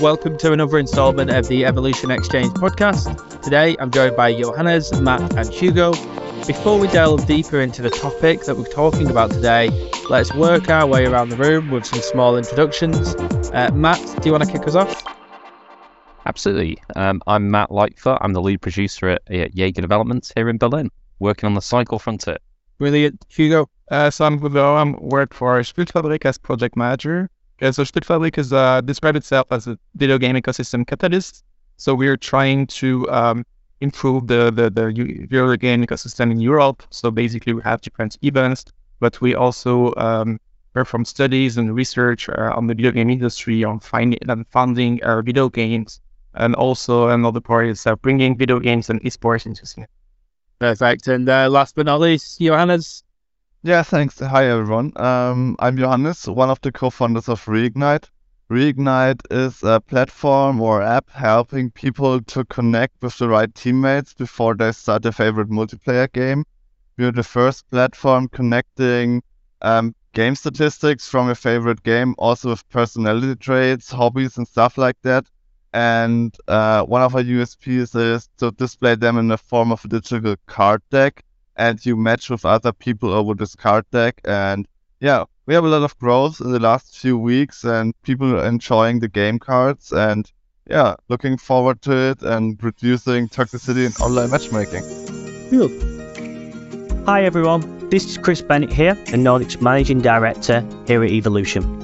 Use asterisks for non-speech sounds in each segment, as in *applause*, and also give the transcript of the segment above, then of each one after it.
Welcome to another installment of the Evolution Exchange podcast. Today I'm joined by Johannes, Matt, and Hugo. Before we delve deeper into the topic that we're talking about today, let's work our way around the room with some small introductions. Uh, Matt, do you want to kick us off? Absolutely. Um, I'm Matt Lightfoot. I'm the lead producer at, at Yager Developments here in Berlin, working on the Cycle Frontier. Brilliant. Hugo? Uh, so I'm Hugo. I'm work for SpielFabrique as project manager. Okay, so SpielFabrique is uh, describe itself as a video game ecosystem catalyst. So we're trying to um, improve the, the, the video game ecosystem in Europe. So basically we have different events, but we also um, perform studies and research uh, on the video game industry, on finding and funding our video games. And also another part is uh, bringing video games and esports into scene. Perfect. And uh, last but not least, Johannes, yeah, thanks. Hi, everyone. Um, I'm Johannes, one of the co-founders of Reignite. Reignite is a platform or app helping people to connect with the right teammates before they start their favorite multiplayer game. We're the first platform connecting um, game statistics from your favorite game, also with personality traits, hobbies, and stuff like that. And uh, one of our USPs is to display them in the form of a digital card deck and you match with other people over this card deck. And yeah, we have a lot of growth in the last few weeks and people are enjoying the game cards and yeah, looking forward to it and reducing toxicity in online matchmaking. Hi everyone, this is Chris Bennett here, the Nordics Managing Director here at Evolution.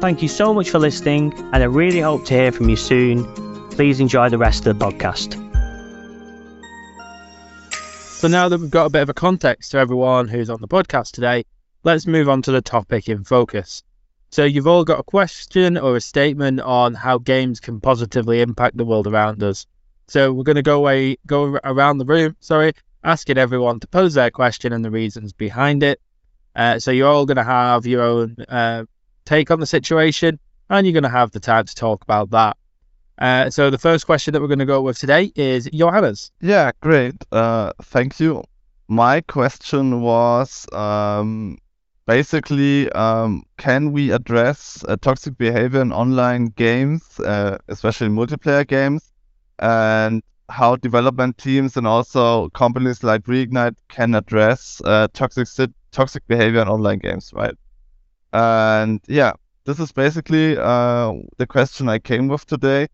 Thank you so much for listening, and I really hope to hear from you soon. Please enjoy the rest of the podcast. So, now that we've got a bit of a context to everyone who's on the podcast today, let's move on to the topic in focus. So, you've all got a question or a statement on how games can positively impact the world around us. So, we're going to go away, go around the room, sorry, asking everyone to pose their question and the reasons behind it. Uh, so, you're all going to have your own uh, take on the situation, and you're going to have the time to talk about that. Uh, so the first question that we're going to go with today is Johannes. Yeah, great. Uh, thank you. My question was um, basically, um, can we address uh, toxic behavior in online games, uh, especially multiplayer games, and how development teams and also companies like Reignite can address uh, toxic toxic behavior in online games, right? And yeah, this is basically uh, the question I came with today.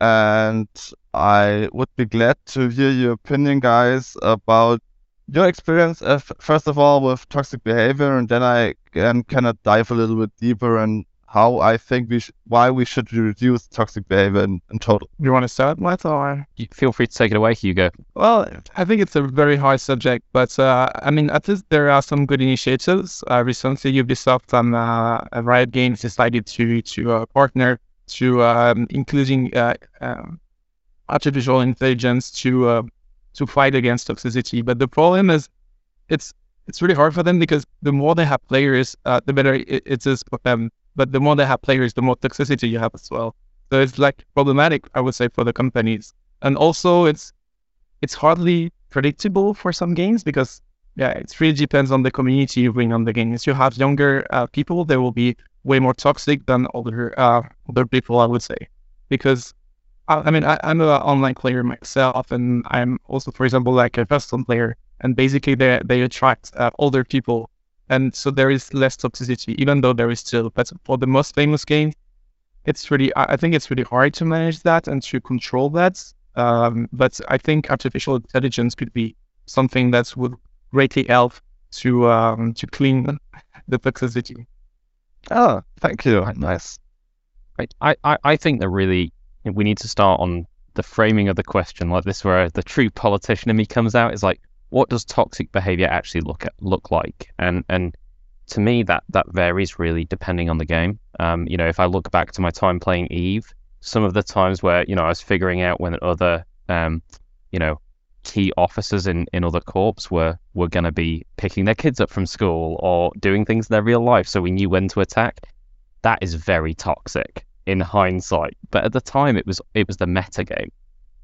And I would be glad to hear your opinion, guys, about your experience, uh, first of all, with toxic behavior, and then I can kind of dive a little bit deeper and how I think we sh- why we should reduce toxic behavior in, in total. You want to start, Matt, or feel free to take it away, Hugo? Well, I think it's a very hard subject, but uh, I mean, at least there are some good initiatives. Uh, recently, Ubisoft and uh, Riot Games decided to to uh, partner to um, including uh, um, artificial intelligence to uh, to fight against toxicity. But the problem is, it's it's really hard for them because the more they have players, uh, the better it, it is for them but the more they have players, the more toxicity you have as well. So it's like problematic, I would say, for the companies. And also, it's it's hardly predictable for some games because yeah, it really depends on the community you bring on the game. If you have younger uh, people, they will be way more toxic than older uh, older people, I would say, because I, I mean I, am an online player myself, and I'm also, for example, like a custom player, and basically they they attract uh, older people and so there is less toxicity, even though there is still. But for the most famous games, it's really I think it's really hard to manage that and to control that. Um, but I think artificial intelligence could be something that would greatly help to um, to clean *laughs* the toxicity. Oh, thank you. Nice. Right. I, I, I think that really we need to start on the framing of the question like this, where the true politician in me comes out. Is like, what does toxic behavior actually look at, look like? And and to me, that that varies really depending on the game. Um, you know, if I look back to my time playing Eve, some of the times where you know I was figuring out when other um, you know key officers in, in other corps were were going to be picking their kids up from school or doing things in their real life, so we knew when to attack. That is very toxic in hindsight, but at the time it was it was the meta game.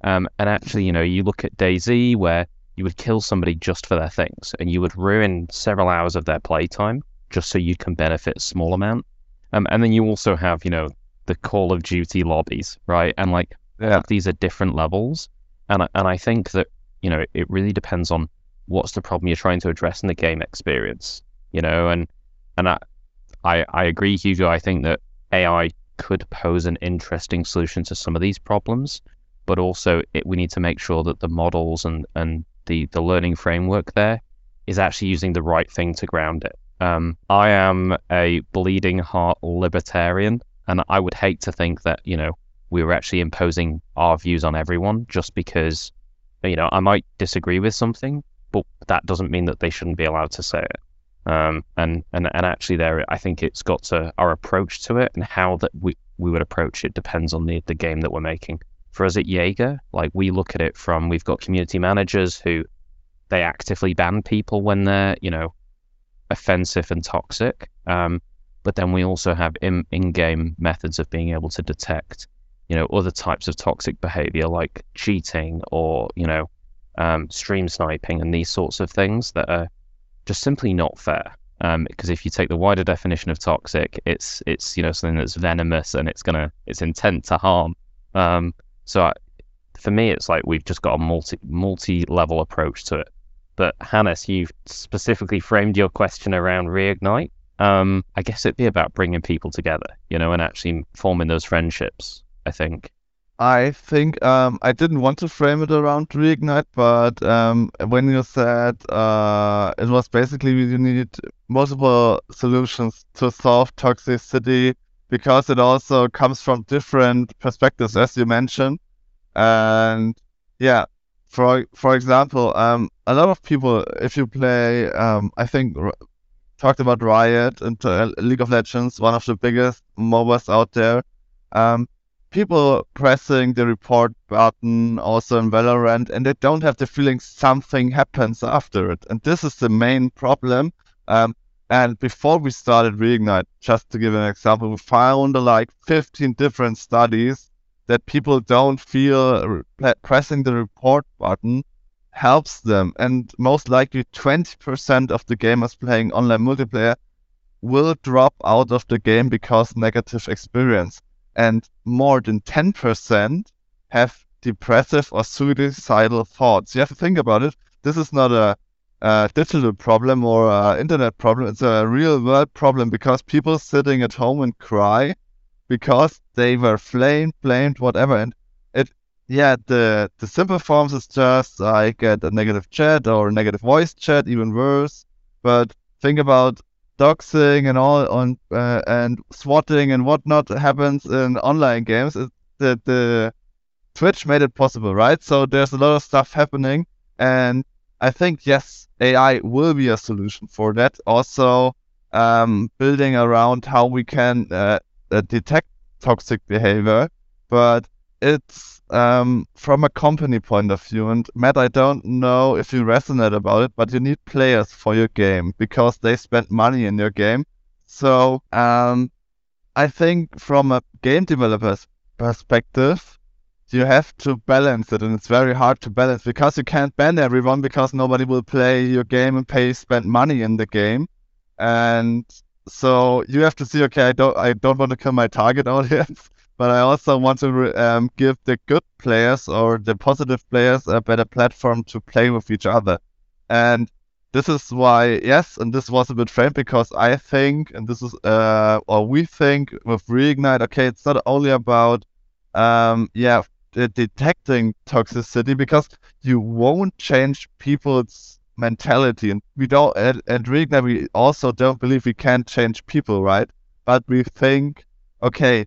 Um, and actually, you know, you look at DayZ where you would kill somebody just for their things, and you would ruin several hours of their playtime just so you can benefit a small amount. Um, and then you also have, you know, the Call of Duty lobbies, right? And like, Yeah. these are different levels. And I, and I think that you know it really depends on what's the problem you're trying to address in the game experience, you know. And and I I, I agree, Hugo. I think that AI could pose an interesting solution to some of these problems, but also it, we need to make sure that the models and and the the learning framework there is actually using the right thing to ground it. Um, I am a bleeding heart libertarian, and I would hate to think that you know we were actually imposing our views on everyone just because you know I might disagree with something, but that doesn't mean that they shouldn't be allowed to say it. Um, and and and actually, there I think it's got to our approach to it and how that we we would approach it depends on the the game that we're making. For us at Yager, like we look at it from we've got community managers who they actively ban people when they're you know offensive and toxic. Um, but then we also have in in-game methods of being able to detect you know other types of toxic behavior like cheating or you know um, stream sniping and these sorts of things that are just simply not fair. Um, because if you take the wider definition of toxic it's it's you know something that's venomous and it's gonna it's intent to harm. Um, so I, for me it's like we've just got a multi multi level approach to it. But Hannes you've specifically framed your question around Reignite. Um, I guess it'd be about bringing people together you know and actually forming those friendships I think. I think um, I didn't want to frame it around Reignite, but um, when you said uh, it was basically you need multiple solutions to solve toxicity because it also comes from different perspectives, as you mentioned. And yeah, for for example, um, a lot of people, if you play, um, I think r- talked about Riot and uh, League of Legends, one of the biggest MOBAs out there. Um, people pressing the report button also in Valorant and they don't have the feeling something happens after it. And this is the main problem. Um, and before we started Reignite, just to give an example, we found like 15 different studies that people don't feel re- pressing the report button helps them. And most likely 20% of the gamers playing online multiplayer will drop out of the game because negative experience and more than 10% have depressive or suicidal thoughts. You have to think about it. This is not a, a digital problem or an internet problem. It's a real world problem because people sitting at home and cry because they were flamed, blamed, whatever. And it, yeah, the the simple forms is just I get a negative chat or negative voice chat, even worse. But think about doxing and all on uh, and swatting and whatnot happens in online games. It, the the Twitch made it possible, right? So there's a lot of stuff happening, and I think yes, AI will be a solution for that. Also, um, building around how we can uh, uh, detect toxic behavior, but it's um, from a company point of view. And Matt, I don't know if you resonate about it, but you need players for your game because they spend money in your game. So um, I think from a game developer's perspective, you have to balance it, and it's very hard to balance because you can't ban everyone because nobody will play your game and pay spend money in the game, and so you have to see, okay, I don't, I don't want to kill my target *laughs* audience, but I also want to um, give the good players or the positive players a better platform to play with each other, and this is why, yes, and this was a bit framed because I think, and this is, uh, or we think with Reignite, okay, it's not only about, um, yeah, de- detecting toxicity because you won't change people's mentality, and we don't, at, at Reignite, we also don't believe we can change people, right? But we think, okay,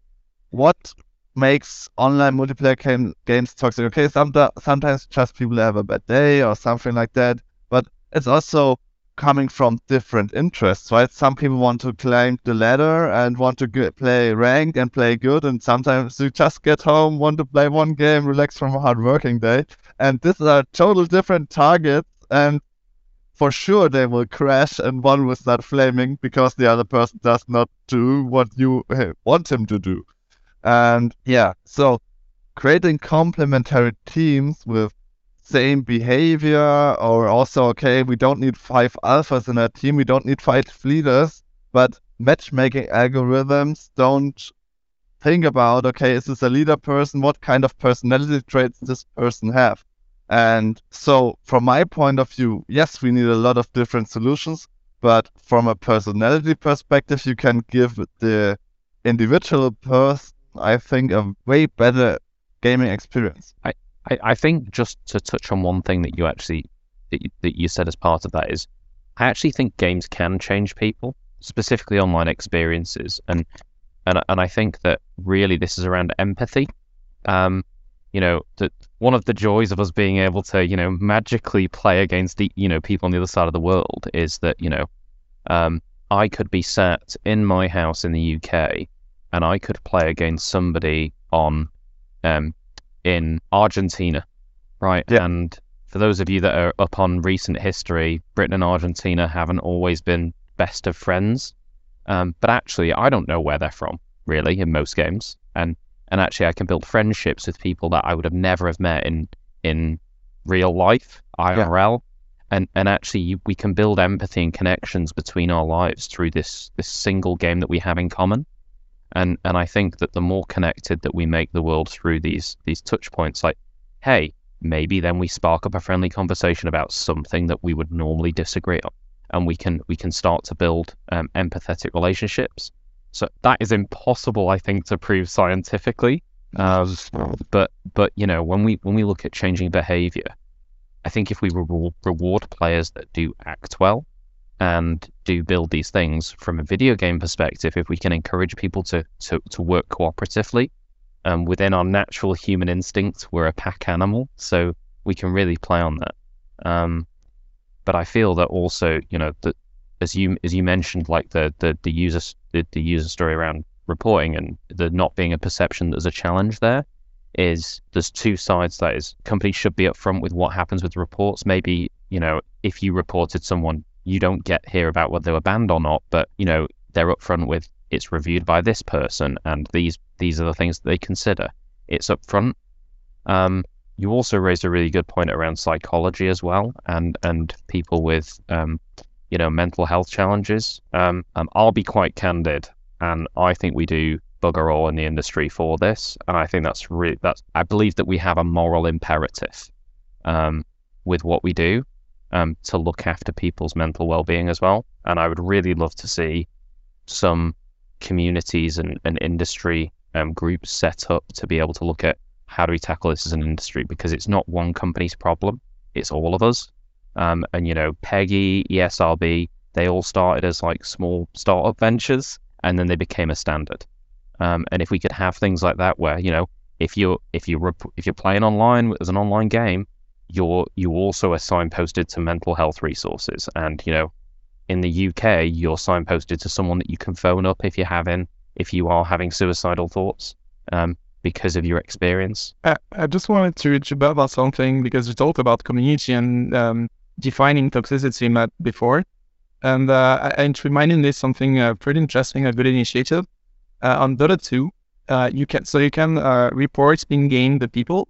what makes online multiplayer game, games toxic? Okay, some, sometimes just people have a bad day or something like that, but it's also coming from different interests, right? Some people want to climb the ladder and want to get, play rank and play good, and sometimes you just get home, want to play one game, relax from a hard working day, and these are total different targets, and for sure they will crash, and one will start flaming because the other person does not do what you eh, want him to do, and yeah, so creating complementary teams with same behavior or also okay we don't need five alphas in our team we don't need five leaders but matchmaking algorithms don't think about okay is this a leader person? What kind of personality traits this person have? And so from my point of view yes we need a lot of different solutions but from a personality perspective you can give the individual person i think a way better gaming experience. I, I, I think just to touch on one thing that you actually that you, that you said as part of that is I actually think games can change people, specifically online experiences, and and and I think that really this is around empathy. Um, you know, that one of the joys of us being able to you know magically play against the you know people on the other side of the world is that you know, um, I could be sat in my house in the UK, and I could play against somebody on um, in Argentina, right? Yeah. And for those of you that are up on recent history, Britain and Argentina haven't always been best of friends. Um, but actually, I don't know where they're from, really, in most games. And and actually, I can build friendships with people that I would have never have met in in real life, IRL. And and actually, we can build empathy and connections between our lives through this this single game that we have in common and and I think that the more connected that we make the world through these these touch points, like, hey, maybe then we spark up a friendly conversation about something that we would normally disagree on, and we can we can start to build um, empathetic relationships. So that is impossible, I think, to prove scientifically. Um, but but you know when we when we look at changing behavior, I think if we reward, reward players that do act well, and do build these things from a video game perspective, if we can encourage people to to, to work cooperatively, um, within our natural human instinct, we're a pack animal, so we can really play on that. Um, but I feel that also, you know, that as you as you mentioned, like the the the user the, the user story around reporting and the not being a perception there's a challenge there is there's two sides that is companies should be upfront with what happens with reports maybe you know if you reported someone you don't get hear about whether they were banned or not, but you know they're upfront with it's reviewed by this person and these these are the things that they consider. It's upfront. Um, you also raised a really good point around psychology as well, and and people with um, you know mental health challenges. Um, I'll be quite candid, and I think we do bugger all in the industry for this, and I think that's really that's I believe that we have a moral imperative um, with what we do um, to look after people's mental well-being as well. And I would really love to see some communities and, and industry um, groups set up to be able to look at how do we tackle this as an industry because it's not one company's problem; it's all of us. Um, and you know, PEGI, ESRB, they all started as like small startup ventures, and then they became a standard. Um, and if we could have things like that, where you know, if you're if you if you're playing online as an online game, you're you also are signposted to mental health resources. And you know in the UK you're signposted to someone that you can phone up if you're having if you are having suicidal thoughts um, because of your experience. I, I just wanted to to about something because we talked about community and um, defining toxicity before. And uh, it reminded me something uh, pretty interesting a good initiative. Uh, on Dota 2 uh, you can so you can uh, report in game the people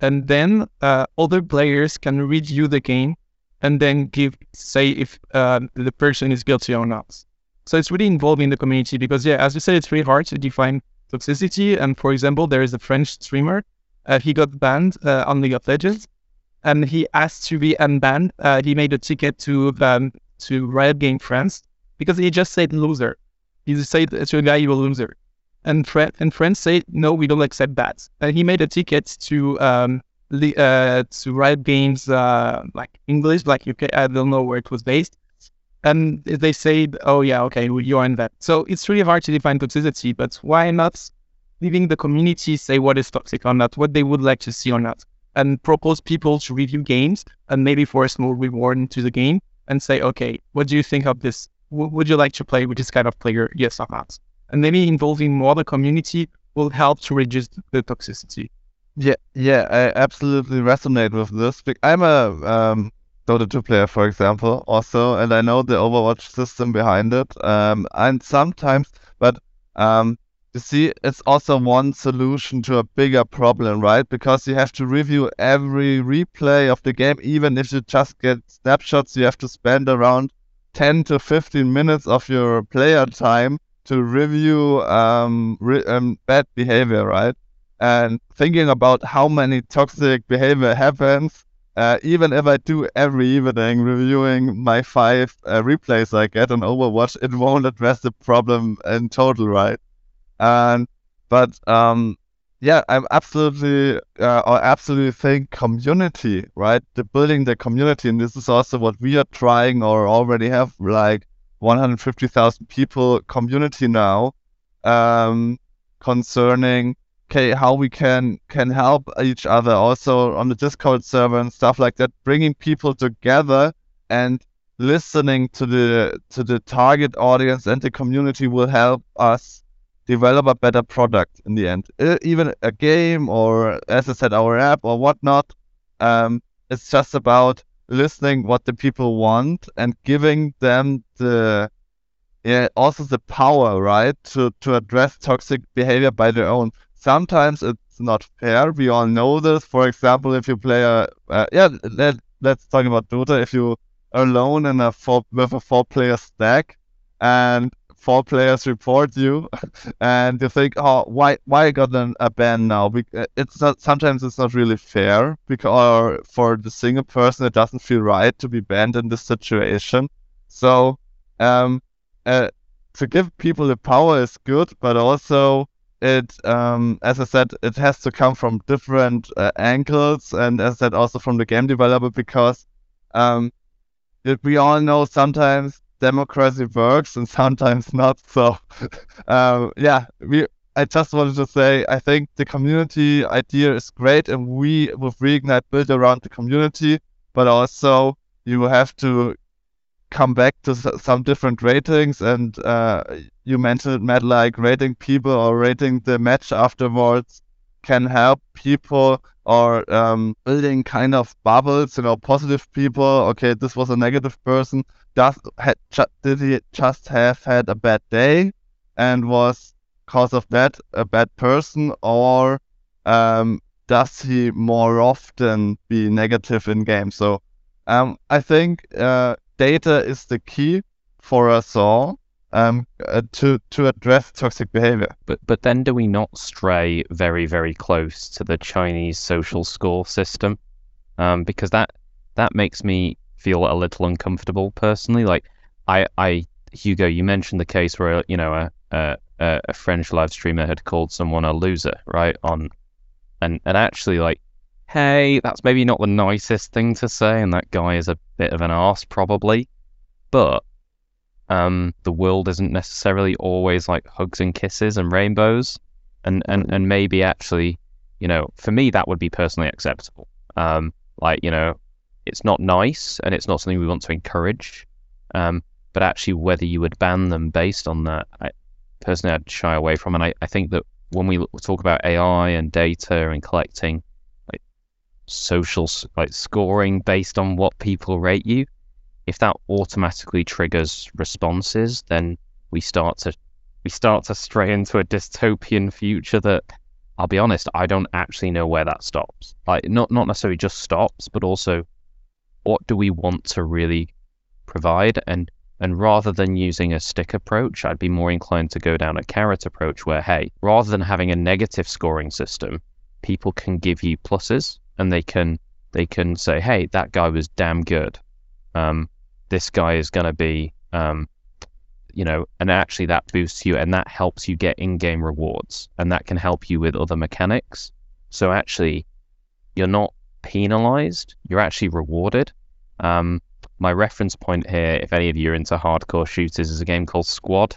and then uh, other players can review the game and then give say if uh, the person is guilty or not. So it's really involving the community because yeah, as you said, it's really hard to define toxicity. And for example, there is a French streamer. Uh, he got banned uh, on League of Legends, and he asked to be unbanned. Uh, he made a ticket to um, to Riot Game France because he just said loser. He said to a guy, "You a loser." And friend and friends say no, we don't accept that. And he made a ticket to um uh, to Riot Games uh like English, like UK. I don't know where it was based. And they say, oh yeah, okay, you're in that. So it's really hard to define toxicity, but why not leaving the community say what is toxic or not, what they would like to see or not, and propose people to review games and maybe for a small reward into the game and say, okay, what do you think of this? W- would you like to play with this kind of player? Yes or not? And maybe involving more the community will help to reduce the toxicity. Yeah, yeah, I absolutely resonate with this. I'm a um, Dota 2 player, for example, also, and I know the Overwatch system behind it. Um, and sometimes, but um, you see, it's also one solution to a bigger problem, right? Because you have to review every replay of the game, even if you just get snapshots, you have to spend around 10 to 15 minutes of your player time to review um, re- um, bad behavior, right? And thinking about how many toxic behavior happens, uh, even if I do every evening reviewing my five uh, replays I get on Overwatch, it won't address the problem in total, right? And but um, yeah, I'm absolutely uh, I absolutely think community, right? The building the community, and this is also what we are trying or already have like 150,000 people community now um, concerning okay how we can can help each other also on the Discord server and stuff like that, bringing people together and listening to the to the target audience and the community will help us develop a better product in the end. Even a game or, as I said, our app or whatnot. Um, it's just about listening what the people want and giving them the yeah also the power right to to address toxic behavior by their own sometimes it's not fair we all know this for example if you play a uh, yeah let, let's talk about dota if you are alone in a four with a four player stack and four players report you, *laughs* and you think, oh, why why I got an, a ban now? Uh, it's not sometimes it's not really fair because for the single person it doesn't feel right to be banned in this situation. So um, uh, to give people the power is good, but also it um, as I said, it has to come from different uh, angles, and as I said, also from the game developer because um, we all know sometimes democracy works and sometimes not. *laughs* So, um, yeah, we. I just wanted to say I think the community idea is great, and we with Reignite build around the community, but also you have to come back to some different ratings and uh, you mentioned Matt like rating people or rating the match afterwards can help people or um, building kind of bubbles you know positive people. Okay this was a negative person. Does had did he just have had a bad day and was cause of that a bad person? Or um, does he more often be negative in games? So um, i think uh, data is the key for us all um, uh, to to address toxic behavior. But but then do we not stray very very close to the Chinese social score system? Um, because that that makes me feel a little uncomfortable personally. Like I, I Hugo, you mentioned the case where you know a, a, a French live streamer had called someone a loser, right? On and and actually like, hey, that's maybe not the nicest thing to say, and that guy is a bit of an ass probably, but um, the world isn't necessarily always like hugs and kisses and rainbows, and and and maybe actually, you know, for me that would be personally acceptable. Um, like you know, it's not nice and it's not something we want to encourage. Um, but actually, whether you would ban them based on that, I, personally, I'd shy away from. And I, I think that when we talk about AI and data and collecting social like scoring based on what people rate you, if that automatically triggers responses, then we start to we start to stray into a dystopian future that I'll be honest, I don't actually know where that stops. Like not not necessarily just stops, but also what do we want to really provide? And and rather than using a stick approach, I'd be more inclined to go down a carrot approach where, hey, rather than having a negative scoring system, people can give you pluses and they can they can say, hey, that guy was damn good. Um, this guy is going to be, um, you know, and actually that boosts you and that helps you get in-game rewards and that can help you with other mechanics. So actually, you're not penalized, you're actually rewarded. Um, my reference point here, if any of you are into hardcore shooters, is a game called Squad.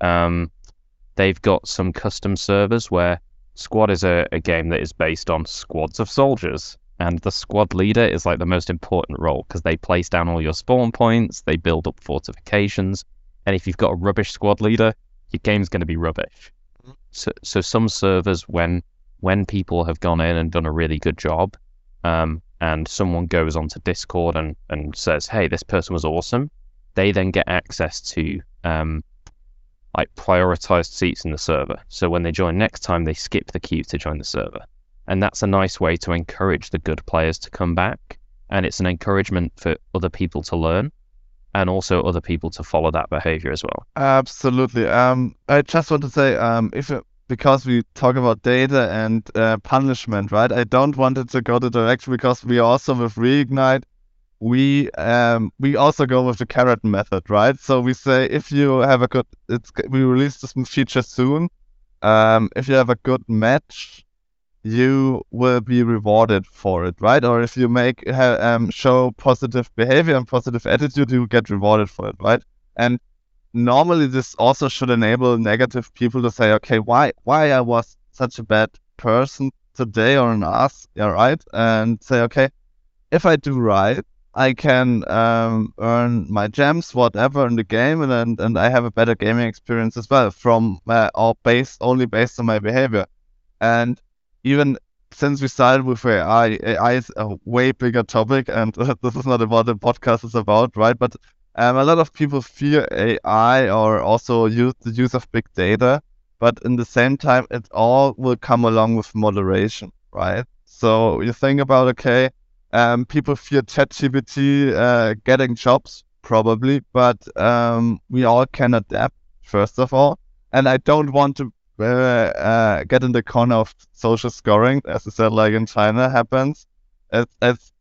Um, they've got some custom servers where Squad is a, a game that is based on squads of soldiers. and the squad leader is like the most important role because they place down all your spawn points, they build up fortifications, and if you've got a rubbish squad leader, your game's going to be rubbish. So, so some servers, when when people have gone in and done a really good job, um, and someone goes onto Discord and, and says, "Hey, this person was awesome," they then get access to um, like prioritized seats in the server. So when they join next time, they skip the queue to join the server, and that's a nice way to encourage the good players to come back, and it's an encouragement for other people to learn and also other people to follow that behavior as well. Absolutely. Um, I just want to say, um, if because we talk about data and uh, punishment, right? I don't want it to go the direction because we also with Reignite, we um we also go with the carrot method, right? So we say if you have a good, it's we release this feature soon. Um, if you have a good match, you will be rewarded for it, right? Or if you make um, show positive behavior and positive attitude, you get rewarded for it, right? And normally this also should enable negative people to say, okay, why why I was such a bad person today or in us, yeah, right? And say, okay, if I do right, I can um, earn my gems, whatever in the game, and, and and I have a better gaming experience as well from uh, or based only based on my behavior. And even since we started with AI, AI is a way bigger topic, and *laughs* this is not what the podcast is about, right? But um, a lot of people fear AI or also use the use of big data, but in the same time, it all will come along with moderation, right? So you think about okay, um, people fear ChatGPT uh, getting jobs probably, but um, we all can adapt first of all, and I don't want to uh, get in the corner of social scoring, as I said, like in China happens. It's, it's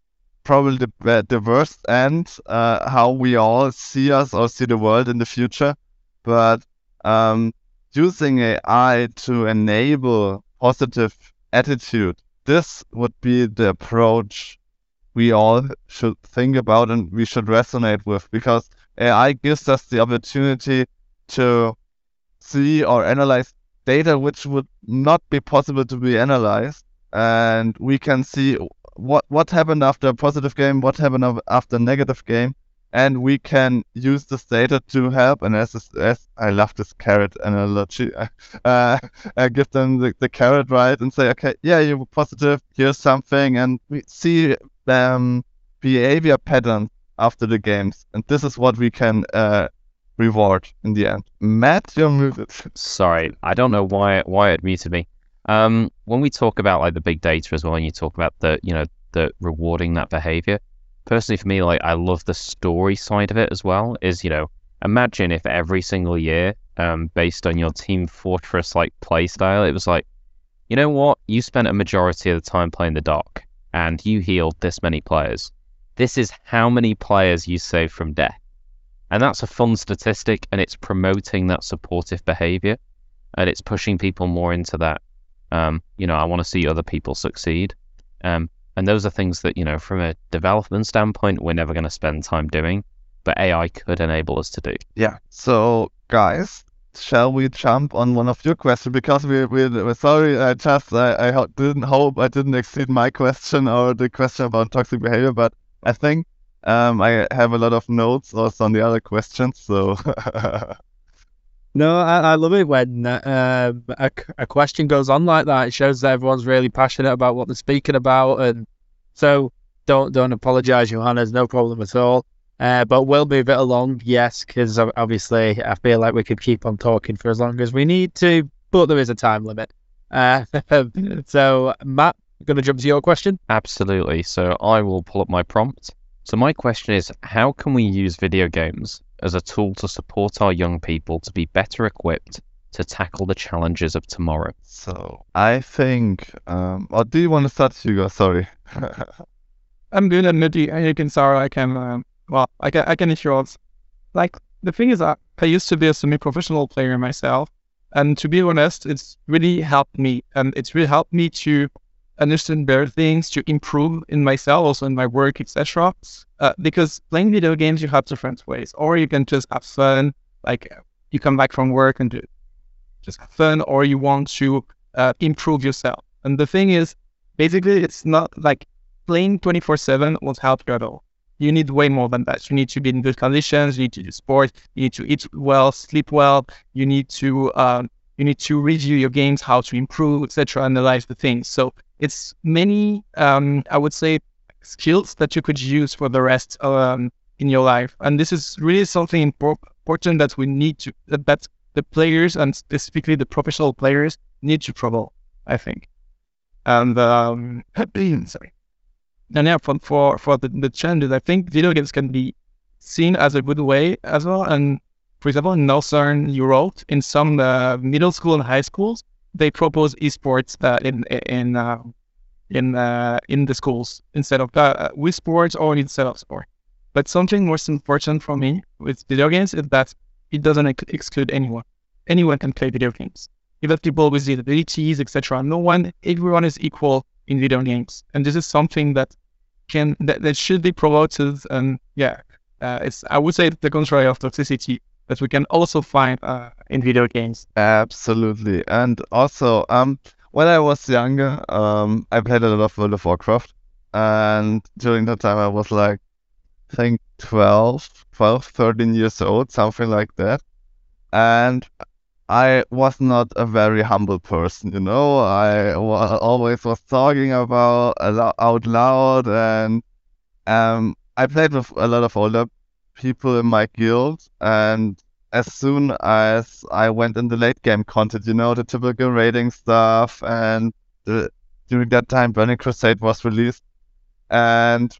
probably the, the worst end, uh, how we all see us or see the world in the future. But um, using AI to enable positive attitude, this would be the approach we all should think about and we should resonate with because AI gives us the opportunity to see or analyze data which would not be possible to be analyzed, and we can see what what happened after a positive game, what happened after a negative game, and we can use this data to help. And as as I love this carrot analogy, *laughs* uh, I give them the, the carrot right and say, okay, yeah, you were positive. Here's something, and we see um, behavior patterns after the games, and this is what we can uh, reward in the end. Matt, you're muted. *laughs* Sorry, I don't know why why it muted me. Um, when we talk about like the big data as well, and you talk about the you know the rewarding that behavior. Personally, for me, like I love the story side of it as well. Is you know imagine if every single year, um, based on your Team Fortress like play style, it was like, you know what, you spent a majority of the time playing the dock, and you healed this many players. This is how many players you saved from death and that's a fun statistic and it's promoting that supportive behavior and it's pushing people more into that. Um, you know, I want to see other people succeed. Um, and those are things that, you know, from a development standpoint, we're never going to spend time doing, but AI could enable us to do. Yeah. So, guys, shall we jump on one of your questions? Because we, we, we're sorry, I just, I, I didn't hope I didn't exceed my question or the question about toxic behavior, but I think um, I have a lot of notes also on the other questions, so. no, I, I, love it when uh, a, a question goes on like that. It shows that everyone's really passionate about what they're speaking about, and so don't don't apologize, Johanna. There's no problem at all. Uh, but we'll move it along, yes, because obviously I feel like we could keep on talking for as long as we need to, but there is a time limit. Uh, *laughs* so, Matt, going to jump to your question? Absolutely. So I will pull up my prompt. So my question is, how can we use video games as a tool to support our young people to be better equipped to tackle the challenges of tomorrow? So I think, um, or do you want to start, Hugo? Sorry. *laughs* I'm good at Nutty. You can start. I can. Um, well, I can. I can issue Like the thing is, I, I used to be a semi-professional player myself, and to be honest, it's really helped me, and it's really helped me to understand better things to improve in myself, also in my work, etc. Uh, because playing video games, you have different ways, or you can just have fun, like you come back from work and just have fun, or you want to uh, improve yourself. And the thing is, basically, it's not like playing 24 7 won't help you at all. You need way more than that. You need to be in good conditions. You need to do sport. You need to eat well, sleep well. You need to um, you need to review your games, how to improve, etc., analyze the things. So it's many, um, I would say, skills that you could use for the rest um, in your life. And this is really something important that we need to that the players and specifically the professional players need to promote. I think. And um, *clears throat* sorry. And yeah, for for, for the, the challenges, I think video games can be seen as a good way as well. And for example, in Northern Europe, in some uh, middle school and high schools, they propose esports uh, in in uh, in uh, in the schools instead of uh, with sports or instead of sport. But something most important for me with video games is that it doesn't ex- exclude anyone. Anyone can play video games even people with disabilities, etc. No one, everyone is equal in video games, and this is something that can that, that should be promoted. And yeah, uh, it's I would say the contrary of toxicity that we can also find uh, in video games. Absolutely, and also um, when I was younger, um, I played a lot of World of Warcraft, and during that time I was like, I think 12, 12, 13 years old, something like that. And I was not a very humble person, you know. I always was talking about out loud, and um, I played with a lot of older people in my guild. And as soon as I went in the late game content, you know, the typical raiding stuff, and the, during that time, Burning Crusade was released, and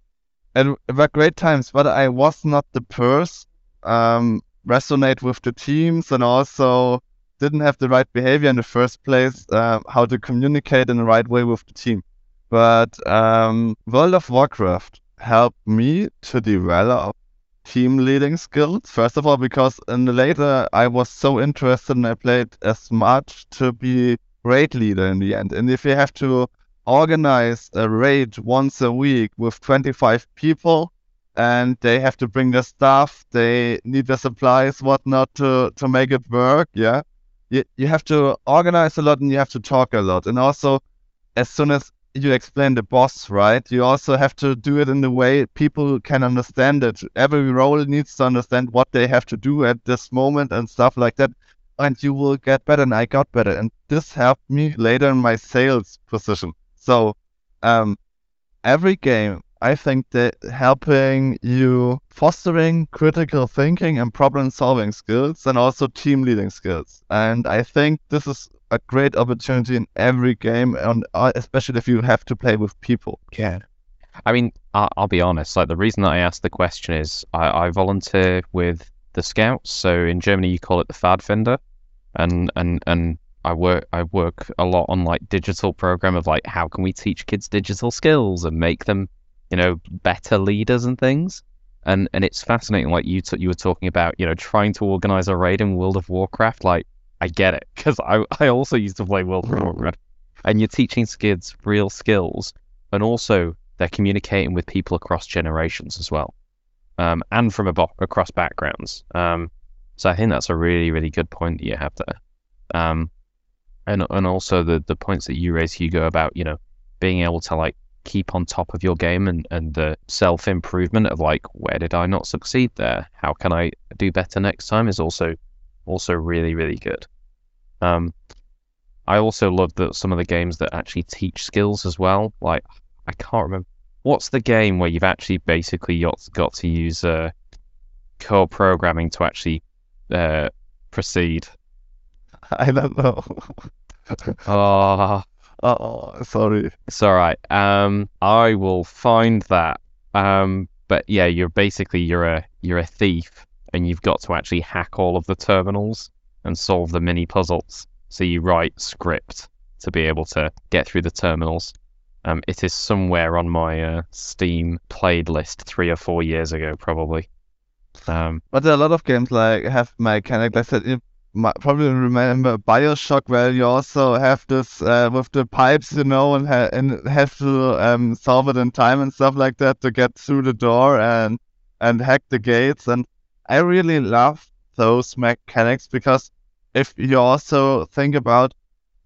it, it were great times. But I was not the person um, resonate with the teams, and also didn't have the right behavior in the first place, uh, how to communicate in the right way with the team. But um, World of Warcraft helped me to develop team leading skills. First of all, because in the later I was so interested and I played as much to be raid leader in the end. And if you have to organize a raid once a week with 25 people and they have to bring their stuff, they need their supplies, whatnot to, to make it work, yeah you, you have to organize a lot and you have to talk a lot. And also, as soon as you explain the boss, right, you also have to do it in the way people can understand it. Every role needs to understand what they have to do at this moment and stuff like that. And you will get better. And I got better. And this helped me later in my sales position. So, um, every game I think that helping you fostering critical thinking and problem solving skills and also team leading skills. And I think this is a great opportunity in every game, and uh, especially if you have to play with people. Yeah. I mean, I'll, be honest. Like the reason that I asked the question is I, I volunteer with the Scouts. So in Germany, you call it the Pfadfinder, and and and I work I work a lot on like digital program of like how can we teach kids digital skills and make them you know, better leaders and things. And and it's fascinating, like you t- you were talking about, you know, trying to organize a raid in World of Warcraft. Like, I get it because I I also used to play World of Warcraft, and you're teaching kids real skills, and also they're communicating with people across generations as well, um, and from abo- across backgrounds. Um, so I think that's a really really good point that you have there. Um, and and also the the points that you raised, Hugo, about you know being able to like keep on top of your game and, and the self improvement of like where did I not succeed there? How can I do better next time is also also really, really good. Um I also love that some of the games that actually teach skills as well. Like I can't remember what's the game where you've actually basically got, got to use uh, core programming to actually uh, proceed. *laughs* I don't know. oh, Oh, sorry. It's all right. Um, I will find that. Um, but yeah, you're basically you're a you're a thief, and you've got to actually hack all of the terminals and solve the mini puzzles. So you write script to be able to get through the terminals. Um, it is somewhere on my uh, Steam played list three or four years ago, probably. Um, but there are a lot of games like have mechanic. I said probably remember Bioshock, where you also have this uh, with the pipes, you know, and, ha- and have to um, solve it in time and stuff like that to get through the door and and hack the gates. And I really love those mechanics because if you also think about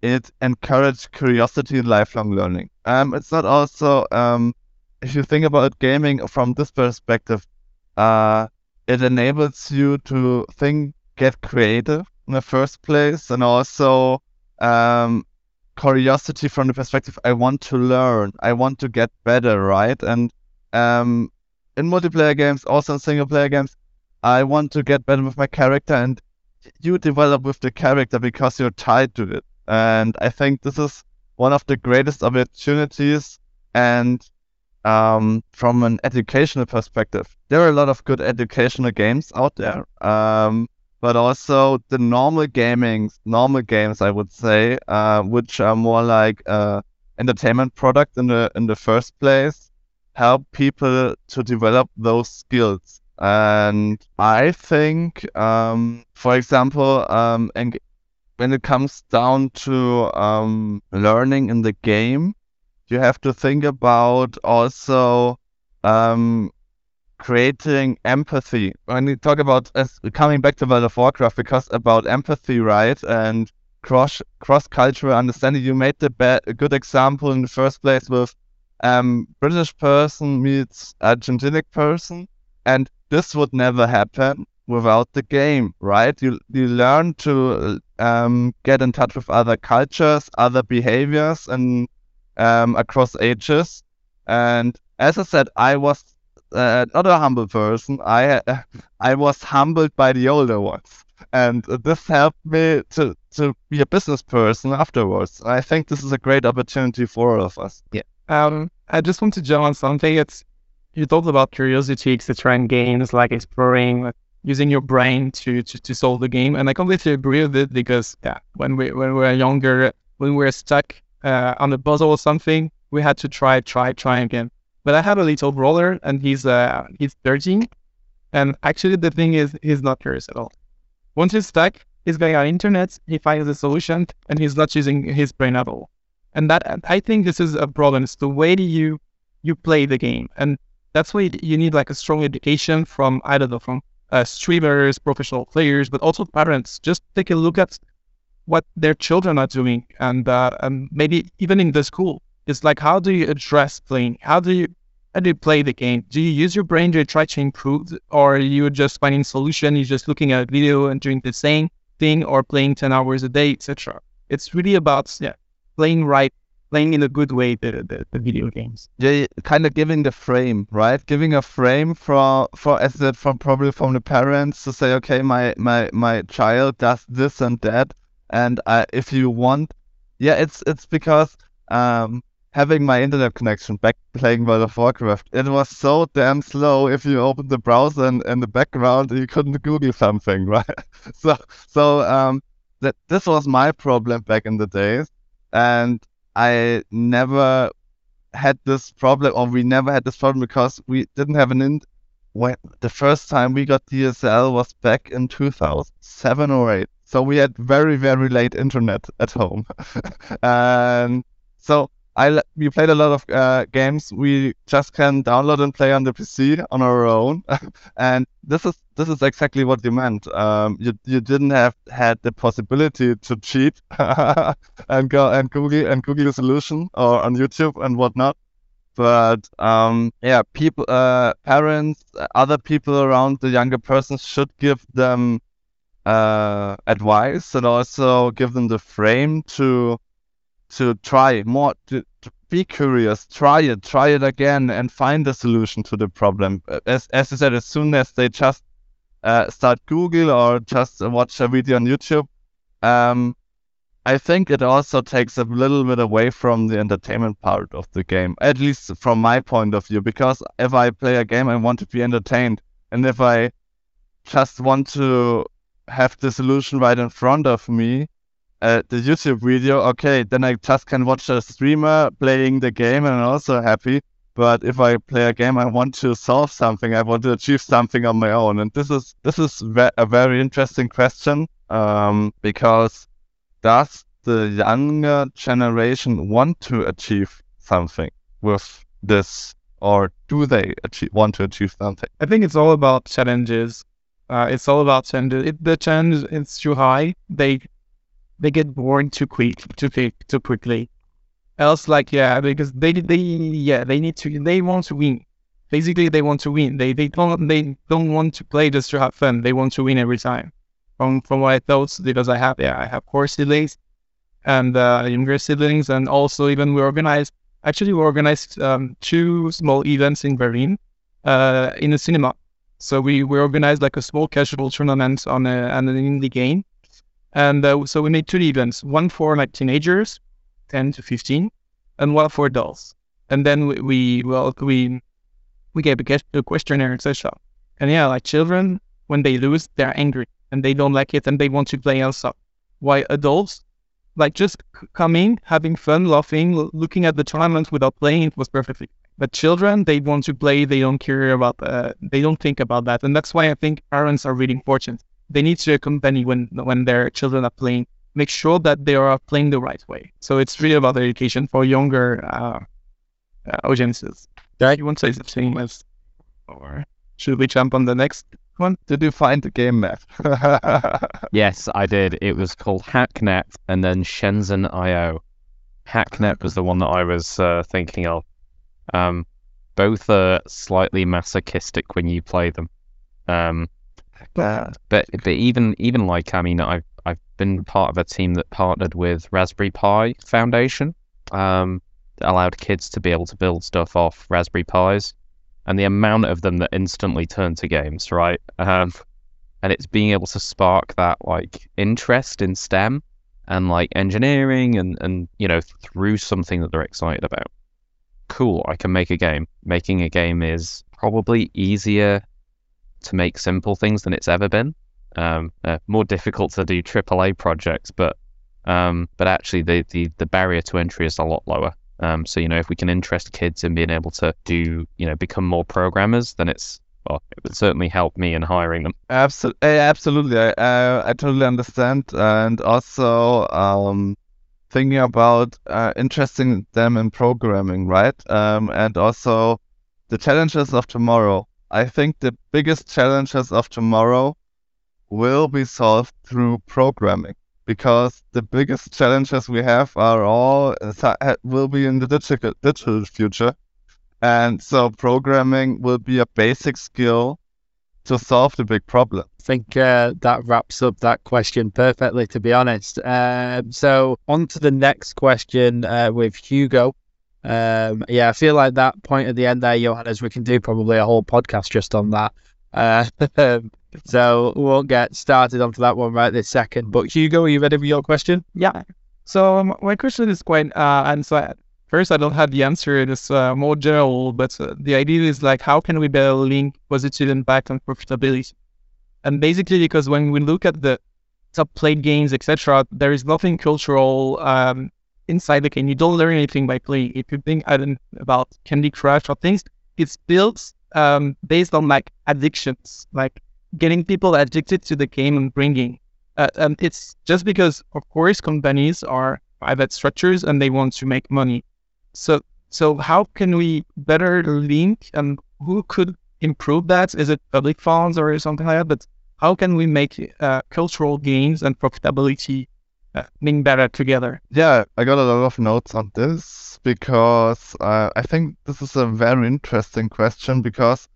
it, encourage curiosity and lifelong learning. Um, it's not also um, if you think about gaming from this perspective, uh, it enables you to think, get creative in the first place, and also um, curiosity from the perspective I want to learn, I want to get better, right? And um, in multiplayer games, also in single player games, I want to get better with my character, and you develop with the character because you're tied to it. And I think this is one of the greatest opportunities. And um, from an educational perspective, there are a lot of good educational games out there. Um, but also the normal gaming, normal games, I would say, uh, which are more like uh, entertainment product in the in the first place, help people to develop those skills. And I think, um, for example, um, and when it comes down to um, learning in the game, you have to think about also um, creating empathy. When we talk about as coming back to World of Warcraft, because about empathy, right, and cross cross cultural understanding. You made the good example in the first place with um, British person meets Argentinic person, and this would never happen without the game, right? You you learn to um, get in touch with other cultures, other behaviors, and um, across ages. And as I said, I was uh, not a humble person. I I was humbled by the older ones, and this helped me to to be a business person afterwards. I think this is a great opportunity for all of us. Yeah. Um, I just want to jump on something. It's you talked about curiosity, etc., in games like exploring, like using your brain to, to, to solve the game. And I completely agree with it because yeah, when we when we were younger, when we were stuck uh, on a puzzle or something, we had to try, try, try again. But I have a little brother, and he's uh he's 13, and actually the thing is he's not curious at all. Once he's stuck, he's going on internet, he finds a solution, and he's not using his brain at all. And that I think this is a problem. It's the way you you play the game, and that's why you need like a strong education from know from uh, streamers, professional players, but also parents. Just take a look at what their children are doing, and uh, and maybe even in the school, it's like how do you address playing? How do you how do you play the game? Do you use your brain to try to improve, or you just finding solution? You're just looking at video and doing the same thing, or playing ten hours a day, etc. It's really about yeah, playing right playing in a good way the, the, the video games. Yeah, kind of giving the frame, right? Giving a frame for for as it from probably from the parents to say, okay, my my my child does this and that, and if you want, yeah, it's it's because um having my internet connection back playing World of Warcraft, it was so damn slow. If you open the browser and in the background, you couldn't Google something, *laughs* right? so so um that this was my problem back in the days, and I never had this problem, or we never had this problem because we didn't have an in. When the first time we got DSL was back in 2007 or 8. So we had very, very late internet at home. *laughs* and so I we played a lot of uh, games we just can download and play on the PC on our own, *laughs* and this is this is exactly what you meant. Um, you you didn't have had the possibility to cheat *laughs* and go and Google and Google solution or on YouTube and whatnot. But um, yeah, people, uh, parents, other people around the younger persons should give them uh, advice and also give them the frame to to try more to, to, be curious try it try it again and find a solution to the problem. As, as i said as soon as they just uh, start google or just watch a video on youtube um, i think it also takes a little bit away from the entertainment part of the game at least from my point of view because if i play a game i want to be entertained. And if i just want to have the solution right in front of me uh, the YouTube video, okay, then I just can watch a streamer playing the game and I'm also happy. But if I play a game, I want to solve something. I want to achieve something on my own. And this is this is a very interesting question um, because does the younger generation want to achieve something with this, or do they achieve, want to achieve something? I think it's all about challenges. Uh, it's all about challenges. If the challenge is too high, they they get bored too quick, too quick, too quickly. else like yeah because they they yeah they need to they want to win. Basically they want to win. They they don't they don't want to play just to have fun. They want to win every time. From from what i thought because i have yeah i have four siblings and uh, younger siblings and also even we organized actually we organized um, two small events in berlin uh, in a cinema. So we, we organized like a small casual tournament on, a, on an indie game and uh, so we made two events one for like teenagers 10 to 15 and one for adults. And then we, we well, we, we gave a, a questionnaire, etc. And yeah, like children, when they lose, they're angry and they don't like it and they want to play also. Why adults, like just coming, having fun, laughing, looking at the tournament without playing, it was perfectly. But children, they want to play. They don't care about. Uh, they don't think about that, and that's why I think parents are really important. They need to accompany when when their children are playing make sure that they are playing the right way. So it's really about education for younger uh, uh, audiences. That you want to say something else, or should we jump on the next one? Did you find the game map? *laughs* yes, I did. It was called Hacknet and then Shenzhen IO. Hacknet was the one that I was uh, thinking of. Um, both are slightly masochistic when you play them. Um, but but even even like I mean I've I've been part of a team that partnered with Raspberry Pi Foundation, um, that allowed kids to be able to build stuff off Raspberry Pis, and the amount of them that instantly turn to games, right? Um, and it's being able to spark that like interest in STEM and like engineering and and you know through something that they're excited about. Cool, I can make a game. Making a game is probably easier to make simple things than it's ever been um, uh, more difficult to do AAA projects, but um, but actually the, the the barrier to entry is a lot lower. Um, so you know if we can interest kids in being able to do you know become more programmers, then it's well it would certainly help me in hiring them. Absolutely, absolutely. I uh, I totally understand, and also um, thinking about uh, interesting them in programming, right? Um, and also the challenges of tomorrow. I think the biggest challenges of tomorrow will be solved through programming because the biggest challenges we have are all will be in the digital digital future. And so programming will be a basic skill to solve the big problem. I think uh, that wraps up that question perfectly to be honest. Um, so on to the next question uh, with hugo um, yeah i feel like that point at the end there johannes we can do probably a whole podcast just on that uh, *laughs* um, so we won't get started onto that one right this second. But Hugo, are you ready for your question? Yeah. So um, my question is quite, uh, and so first I don't have the answer. It's uh, more general, but uh, the idea is like, how can we better link positive impact on profitability? And basically, because when we look at the top played games, etc., there is nothing cultural um, inside the game. You don't learn anything by playing. If you think about Candy Crush or things, it's built um, based on like addictions, like getting people addicted to the game and bringing. Uh, and it's just because, of course, companies are private structures and they want to make money. So, so how can we better link and who could improve that? Is it public funds or something like that? But how can we make uh, cultural gains and profitability link better together? Yeah, I got a lot of notes on this because uh, I think this is a very interesting question because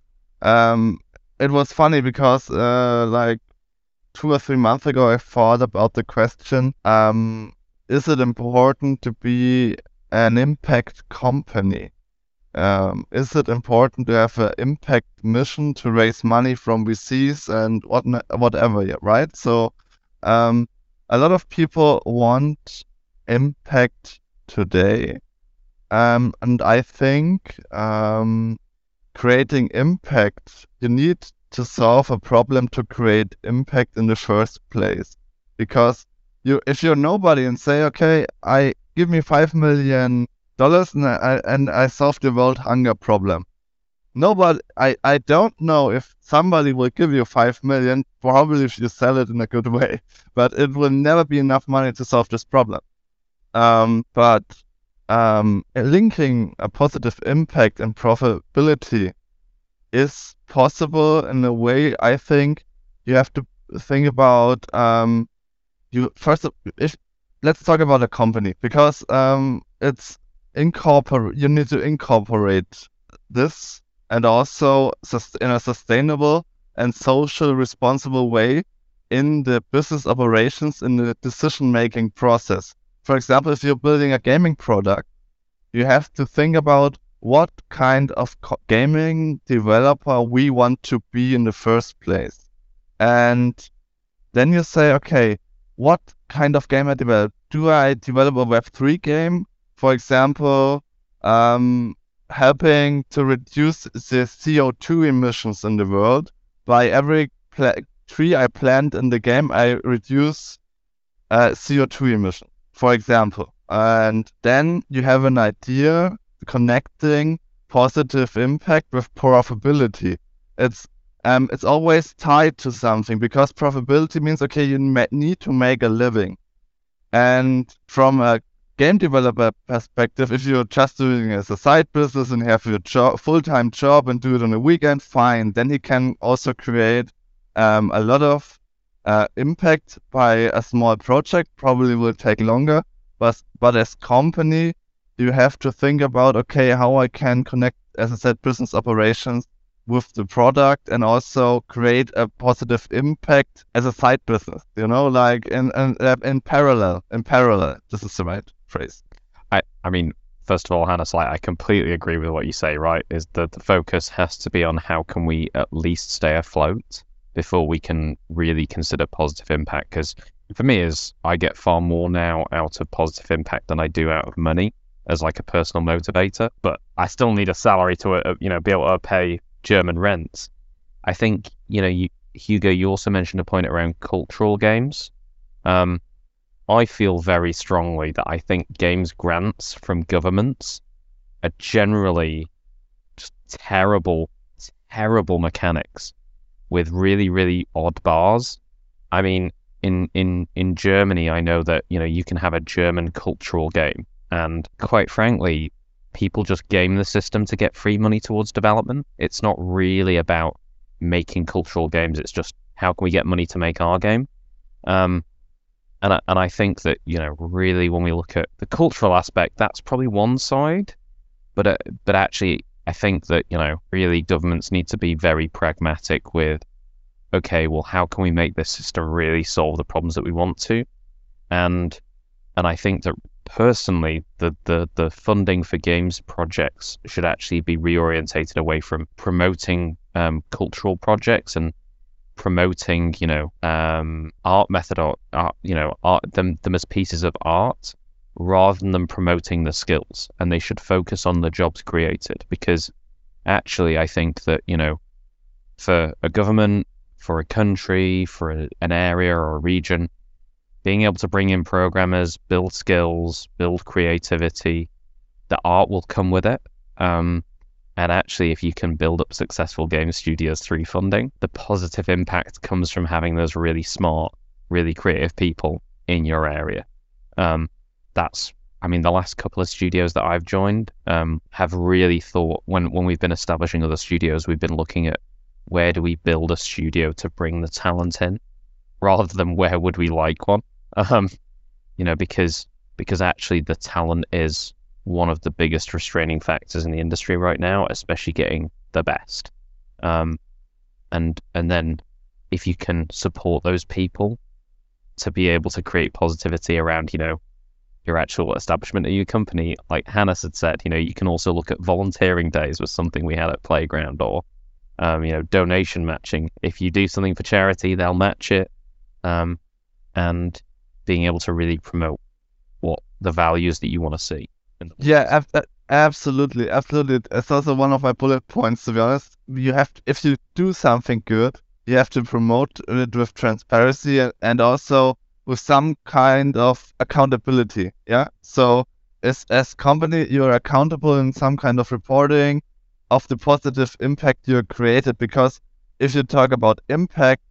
um, it was funny because uh, like two or three months ago, I thought about the question: um, Is it important to be an impact company? Um, is it important to have an impact mission to raise money from VCs and what whatever? Right. So, um, a lot of people want impact today, um, and I think um, creating impact, you need to solve a problem to create impact in the first place. Because you, if you're nobody and say, okay, I give me five million dollars and I and I solve the world hunger problem. Nobody, I, I don't know if somebody will give you five million. Probably if you sell it in a good way, *laughs* but it will never be enough money to solve this problem. Um, but um, linking a positive impact and profitability is possible in a way. I think you have to think about um, you first. If let's talk about a company because um, it's incorporate you need to incorporate this and also in a sustainable and social responsible way in the business operations in the decision making process. For example, if you're building a gaming product, you have to think about what kind of gaming developer we want to be in the first place. And then you say, okay, what kind of game I develop? Do I develop a Web3 game? For example, um, helping to reduce the CO2 emissions in the world. By every tree I plant in the game, I reduce uh, CO2 emission, for example. And then you have an idea connecting positive impact with profitability. It's um, it's always tied to something because profitability means okay, you need to make a living. And from a game developer perspective, if you're just doing it as a side business and have your job, full-time job and do it on a weekend, fine. Then you can also create um, a lot of uh, impact by a small project. Probably will take longer, but but as company, you have to think about okay, how I can connect, as I said, business operations with the product and also create a positive impact as a side business. You know, like in in, in parallel. In parallel, this is the right phrase. I, I mean, first of all, Hannes, like I completely agree with what you say. Right, is that the focus has to be on how can we at least stay afloat before we can really consider positive impact. Because for me, is I get far more now out of positive impact than I do out of money as like a personal motivator. But I still need a salary to, uh, you know, be able to pay German rent. I think you know, you, Hugo, you also mentioned a point around cultural games. Um, I feel very strongly that I think games grants from governments are generally just terrible, terrible mechanics with really, really odd bars. I mean, in, in, in Germany, I know that, you know, you can have a German cultural game. And quite frankly, people just game the system to get free money towards development. It's not really about making cultural games. It's just how can we get money to make our game? Um, and I, and I think that you know really when we look at the cultural aspect, that's probably one side, but uh, but actually I think that you know really governments need to be very pragmatic with, okay, well how can we make this system really solve the problems that we want to, and and I think that personally the the the funding for games projects should actually be reorientated away from promoting um, cultural projects and promoting, you know, um, art method or art, you know, art them them as pieces of art rather than promoting the skills. And they should focus on the jobs created because actually, I think that you know, for a government, for a country, for a, an area or a region, being able to bring in programmers, build skills, build creativity, the art will come with it. Um, and actually, if you can build up successful game studios through funding, the positive impact comes from having those really smart, really creative people in your area. Um, that's, I mean, the last couple of studios that I've joined um, have really thought when when we've been establishing other studios, we've been looking at where do we build a studio to bring the talent in, rather than where would we like one. *laughs* Um, you know, because because actually the talent is one of the biggest restraining factors in the industry right now, especially getting the best. Um, and and then if you can support those people to be able to create positivity around, you know, your actual establishment of your company, like Hannes had said, you know, you can also look at volunteering days was something we had at Playground or um, you know, donation matching. If you do something for charity, they'll match it. Um, and being able to really promote what the values that you want to see. Yeah, ab- absolutely, absolutely. It's also one of my bullet points. To be honest, you have to, if you do something good, you have to promote it with transparency and, and also with some kind of accountability. Yeah. So as as company, you're accountable in some kind of reporting of the positive impact you created. Because if you talk about impact,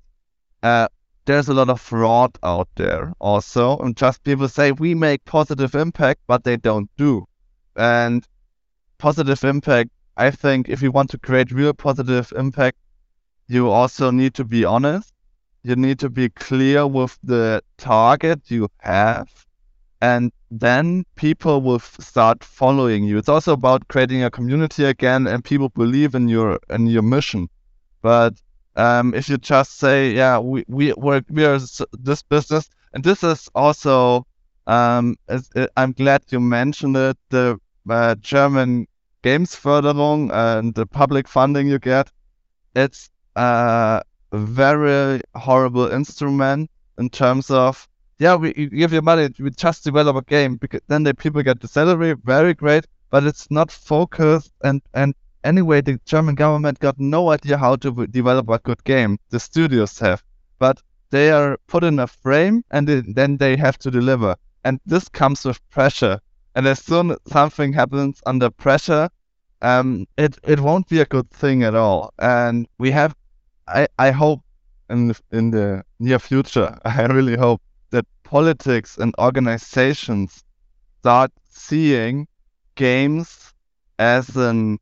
uh, there's a lot of fraud out there also. And just people say we make positive impact, but they don't do. And positive impact, I think if you want to create real positive impact, you also need to be honest. You need to be clear with the target you have. and then people will start following you. It's also about creating a community again, and people believe in your in your mission. But um, if you just say, yeah, we we we're, we are this business, and this is also, um, uh, I'm glad you mentioned it, the uh, German games Förderung and the public funding you get. It's a very horrible instrument in terms of yeah, we you give you money, we just develop a game because then the people get the salary, very great, but it's not focused and and anyway the German government got no idea how to develop a good game. The studios have, but they are put in a frame and then they have to deliver, and this comes with pressure. And as soon as something happens under pressure, um, it it won't be a good thing at all. And we have, I I hope in the, in the near future, *laughs* I really hope that politics and organizations start seeing games as an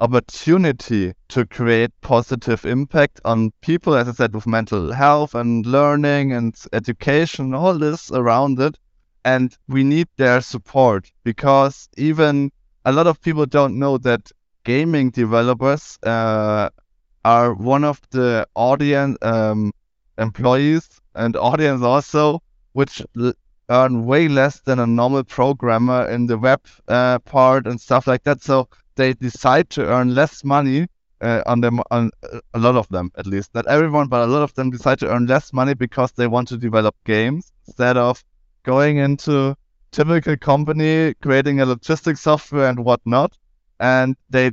opportunity to create positive impact on people, as I said, with mental health and learning and education, all this around it. And we need their support because even a lot of people don't know that gaming developers uh, are one of the audience um, employees and audience also, which earn way less than a normal programmer in the web uh, part and stuff like that. So they decide to earn less money uh, on them, on a lot of them at least. Not everyone, but a lot of them decide to earn less money because they want to develop games instead of going into typical company creating a logistics software and whatnot. And they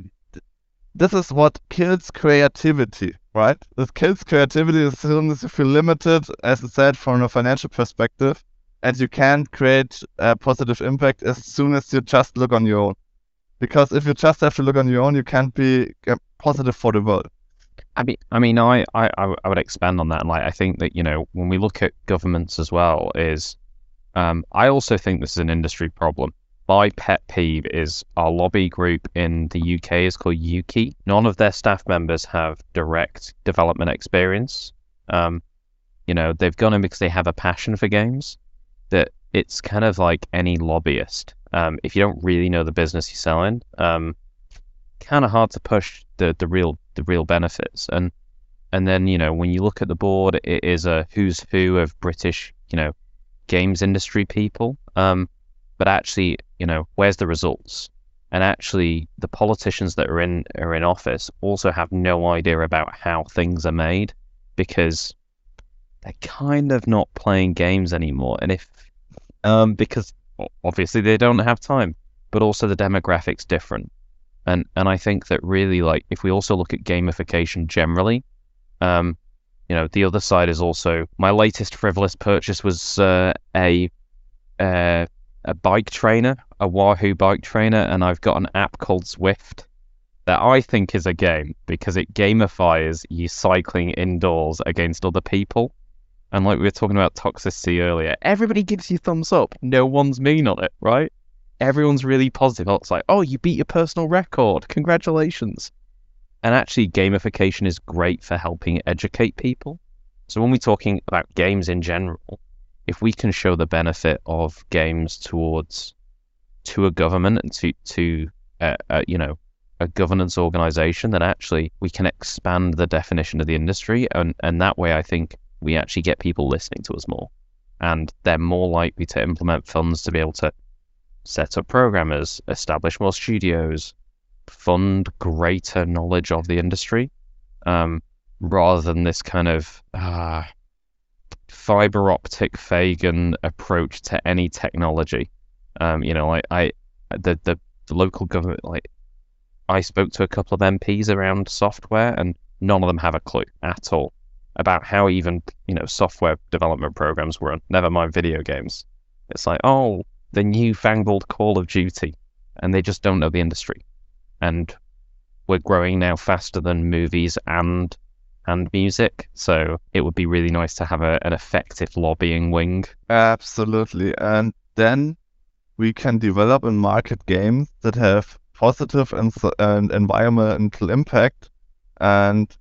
this is what kills creativity, right? This kills creativity as soon as you feel limited, as I said, from a financial perspective, and you can't create a positive impact as soon as you just look on your own. Because if you just have to look on your own, you can't be uh, positive for the world. I mean, I mean, I, I, I would expand on that. Like, I think that you know, when we look at governments as well, is um, I also think this is an industry problem my pet peeve is our lobby group in the UK is called Ukie. None of their staff members have direct development experience. Um, you know, they've gone in because they have a passion for games. That it's kind of like any lobbyist. Um, if you don't really know the business you're selling, um, kind of hard to push the, the real the real benefits. And and then you know when you look at the board, it is a who's who of British you know games industry people. Um, but actually, you know, where's the results? And actually, the politicians that are in are in office also have no idea about how things are made because they're kind of not playing games anymore. And if um, because obviously they don't have time, but also the demographics different. And and I think that really like if we also look at gamification generally, um, you know, the other side is also my latest frivolous purchase was uh, a uh, a bike trainer, a Wahoo bike trainer, and I've got an app called Zwift that I think is a game because it gamifies you cycling indoors against other people. And like we were talking about toxicity earlier, everybody gives you thumbs up. No one's mean on it, right? Everyone's really positive. It's like, oh, you beat your personal record. Congratulations. And actually, gamification is great for helping educate people. So when we're talking about games in general, if we can show the benefit of games towards to a government and to to uh, uh, you know a governance organization, then actually we can expand the definition of the industry, and and that way I think we actually get people listening to us more, and they're more likely to implement funds to be able to set up programmers, establish more studios, fund greater knowledge of the industry, um, rather than this kind of uh, fiber optic Fagin approach to any technology. Um, you know, I, the, the, the local government, like I spoke to a couple of MPs around software, and none of them have a clue at all about how even you know software development programs run. Never mind video games. It's like oh, the newfangled Call of Duty, and they just don't know the industry. And we're growing now faster than movies and and music. So it would be really nice to have a, an effective lobbying wing. Absolutely. And then we can develop and market games that have positive and, and environmental impact and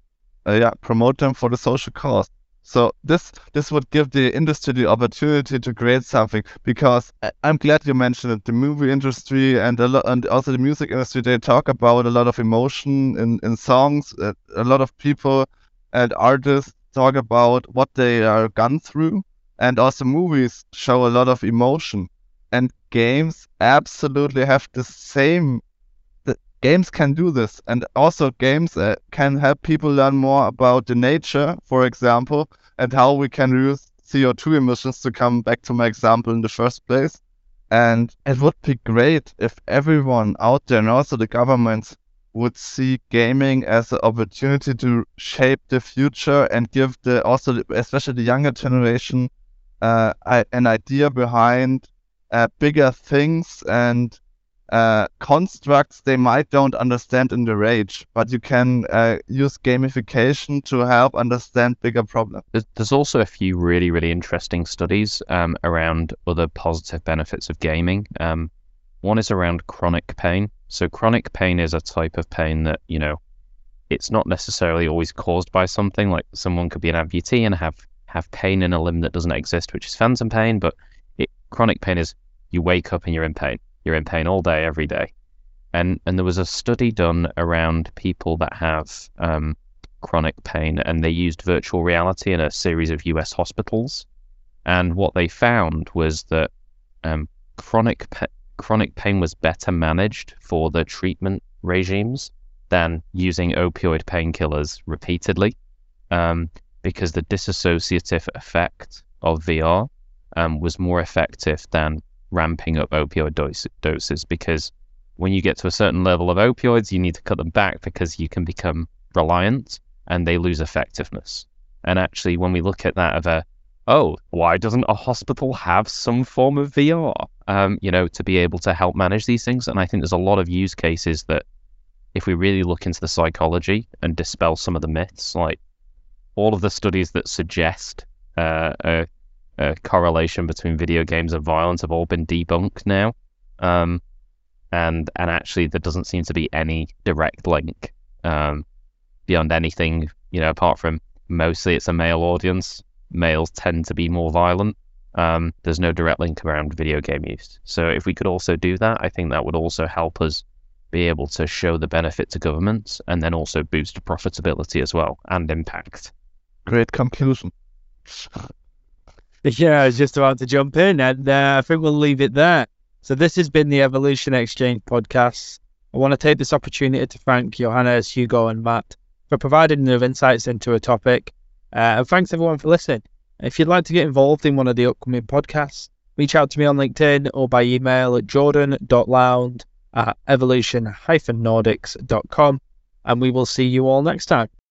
uh, yeah, promote them for the social cause. So this this would give the industry the opportunity to create something because I'm glad you mentioned it. The movie industry and a lot, and also the music industry they talk about a lot of emotion in in songs. A lot of people and artists talk about what they are gone through, and also movies show a lot of emotion. And games absolutely have the same. Games can do this, and also games uh, can help people learn more about the nature, for example, and how we can reduce CO2 emissions. To come back to my example in the first place, and it would be great if everyone out there, and also the governments, would see gaming as an opportunity to shape the future and give the also especially the younger generation uh, an idea behind uh, bigger things and uh, constructs they might don't understand in the rage, but you can uh, use gamification to help understand bigger problems. There's, also a few really, really interesting studies um, around other positive benefits of gaming. Um, one is around chronic pain. So chronic pain is a type of pain that, you know, it's not necessarily always caused by something. Like someone could be an amputee and have have pain in a limb that doesn't exist, which is phantom pain. But it, chronic pain is you wake up and you're in pain. You're in pain all day, every day. And and there was a study done around people that have um, chronic pain, and they used virtual reality in a series of U.S. hospitals. And what they found was that um, chronic pa- chronic pain was better managed for the treatment regimes than using opioid painkillers repeatedly, um, because the dissociative effect of VR um, was more effective than ramping up opioid dose- doses. Because when you get to a certain level of opioids, you need to cut them back because you can become reliant and they lose effectiveness. And actually, when we look at that of a, oh, why doesn't a hospital have some form of VR, um, you know, to be able to help manage these things? And I think there's a lot of use cases that, if we really look into the psychology and dispel some of the myths, like all of the studies that suggest uh, a, a correlation between video games and violence have all been debunked now. Um, and and actually, there doesn't seem to be any direct link um, beyond anything, you know, apart from mostly it's a male audience. Males tend to be more violent. Um, there's no direct link around video game use. So if we could also do that, I think that would also help us be able to show the benefit to governments and then also boost profitability as well and impact. Great conclusion. Yeah, I was just about to jump in, and uh, I think we'll leave it there. So this has been the Evolution Exchange podcast. I want to take this opportunity to thank Johannes, Hugo, and Matt for providing new insights into a topic. Uh, and thanks everyone for listening. If you'd like to get involved in one of the upcoming podcasts, reach out to me on LinkedIn or by email at jordan.lound at evolution-nordics.com, and we will see you all next time.